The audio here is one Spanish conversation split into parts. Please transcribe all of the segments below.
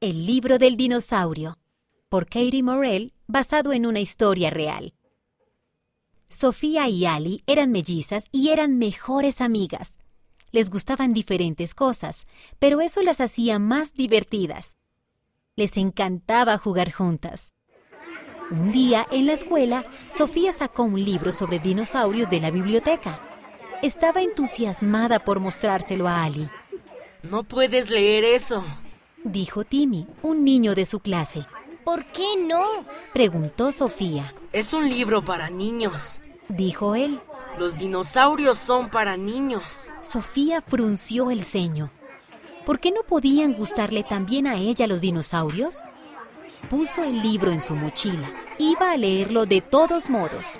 El libro del dinosaurio, por Katie Morell, basado en una historia real. Sofía y Ali eran mellizas y eran mejores amigas. Les gustaban diferentes cosas, pero eso las hacía más divertidas. Les encantaba jugar juntas. Un día, en la escuela, Sofía sacó un libro sobre dinosaurios de la biblioteca. Estaba entusiasmada por mostrárselo a Ali. No puedes leer eso, dijo Timmy, un niño de su clase. ¿Por qué no? preguntó Sofía. Es un libro para niños, dijo él. Los dinosaurios son para niños. Sofía frunció el ceño. ¿Por qué no podían gustarle también a ella los dinosaurios? Puso el libro en su mochila. Iba a leerlo de todos modos.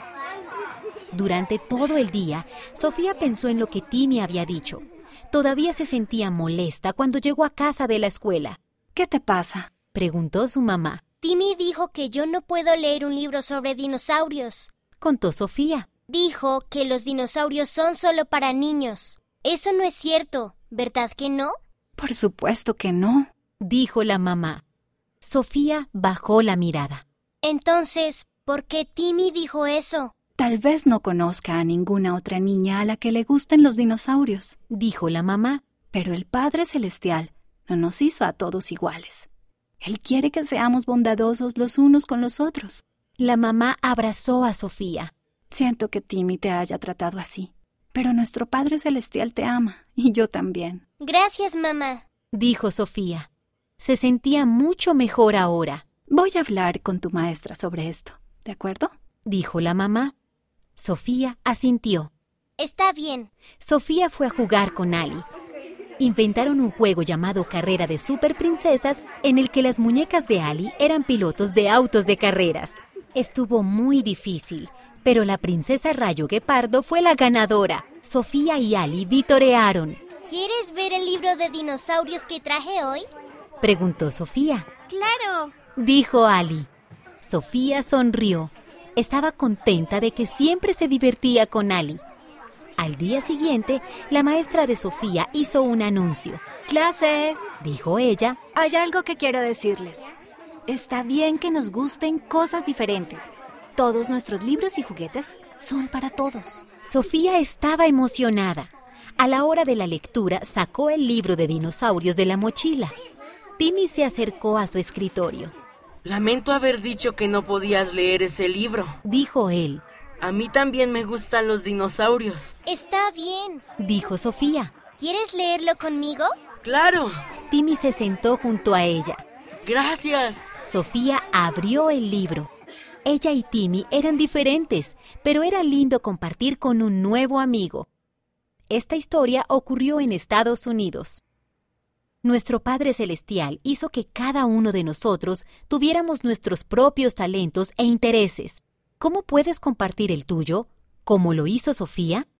Durante todo el día, Sofía pensó en lo que Timmy había dicho. Todavía se sentía molesta cuando llegó a casa de la escuela. ¿Qué te pasa? preguntó su mamá. Timmy dijo que yo no puedo leer un libro sobre dinosaurios. Contó Sofía. Dijo que los dinosaurios son solo para niños. Eso no es cierto, ¿verdad que no? Por supuesto que no, dijo la mamá. Sofía bajó la mirada. Entonces, ¿por qué Timmy dijo eso? Tal vez no conozca a ninguna otra niña a la que le gusten los dinosaurios, dijo la mamá. Pero el Padre Celestial no nos hizo a todos iguales. Él quiere que seamos bondadosos los unos con los otros. La mamá abrazó a Sofía. Siento que Timmy te haya tratado así, pero nuestro Padre Celestial te ama, y yo también. Gracias, mamá, dijo Sofía. Se sentía mucho mejor ahora. Voy a hablar con tu maestra sobre esto, ¿de acuerdo? dijo la mamá. Sofía asintió. Está bien. Sofía fue a jugar con Ali. Inventaron un juego llamado Carrera de Superprincesas en el que las muñecas de Ali eran pilotos de autos de carreras. Estuvo muy difícil, pero la princesa Rayo Guepardo fue la ganadora. Sofía y Ali vitorearon. ¿Quieres ver el libro de dinosaurios que traje hoy? Preguntó Sofía. Claro. Dijo Ali. Sofía sonrió estaba contenta de que siempre se divertía con Ali. Al día siguiente, la maestra de Sofía hizo un anuncio. Clase, dijo ella, hay algo que quiero decirles. Está bien que nos gusten cosas diferentes. Todos nuestros libros y juguetes son para todos. Sofía estaba emocionada. A la hora de la lectura sacó el libro de dinosaurios de la mochila. Timmy se acercó a su escritorio. Lamento haber dicho que no podías leer ese libro, dijo él. A mí también me gustan los dinosaurios. Está bien, dijo Sofía. ¿Quieres leerlo conmigo? Claro. Timmy se sentó junto a ella. Gracias. Sofía abrió el libro. Ella y Timmy eran diferentes, pero era lindo compartir con un nuevo amigo. Esta historia ocurrió en Estados Unidos. Nuestro Padre Celestial hizo que cada uno de nosotros tuviéramos nuestros propios talentos e intereses. ¿Cómo puedes compartir el tuyo? ¿Cómo lo hizo Sofía?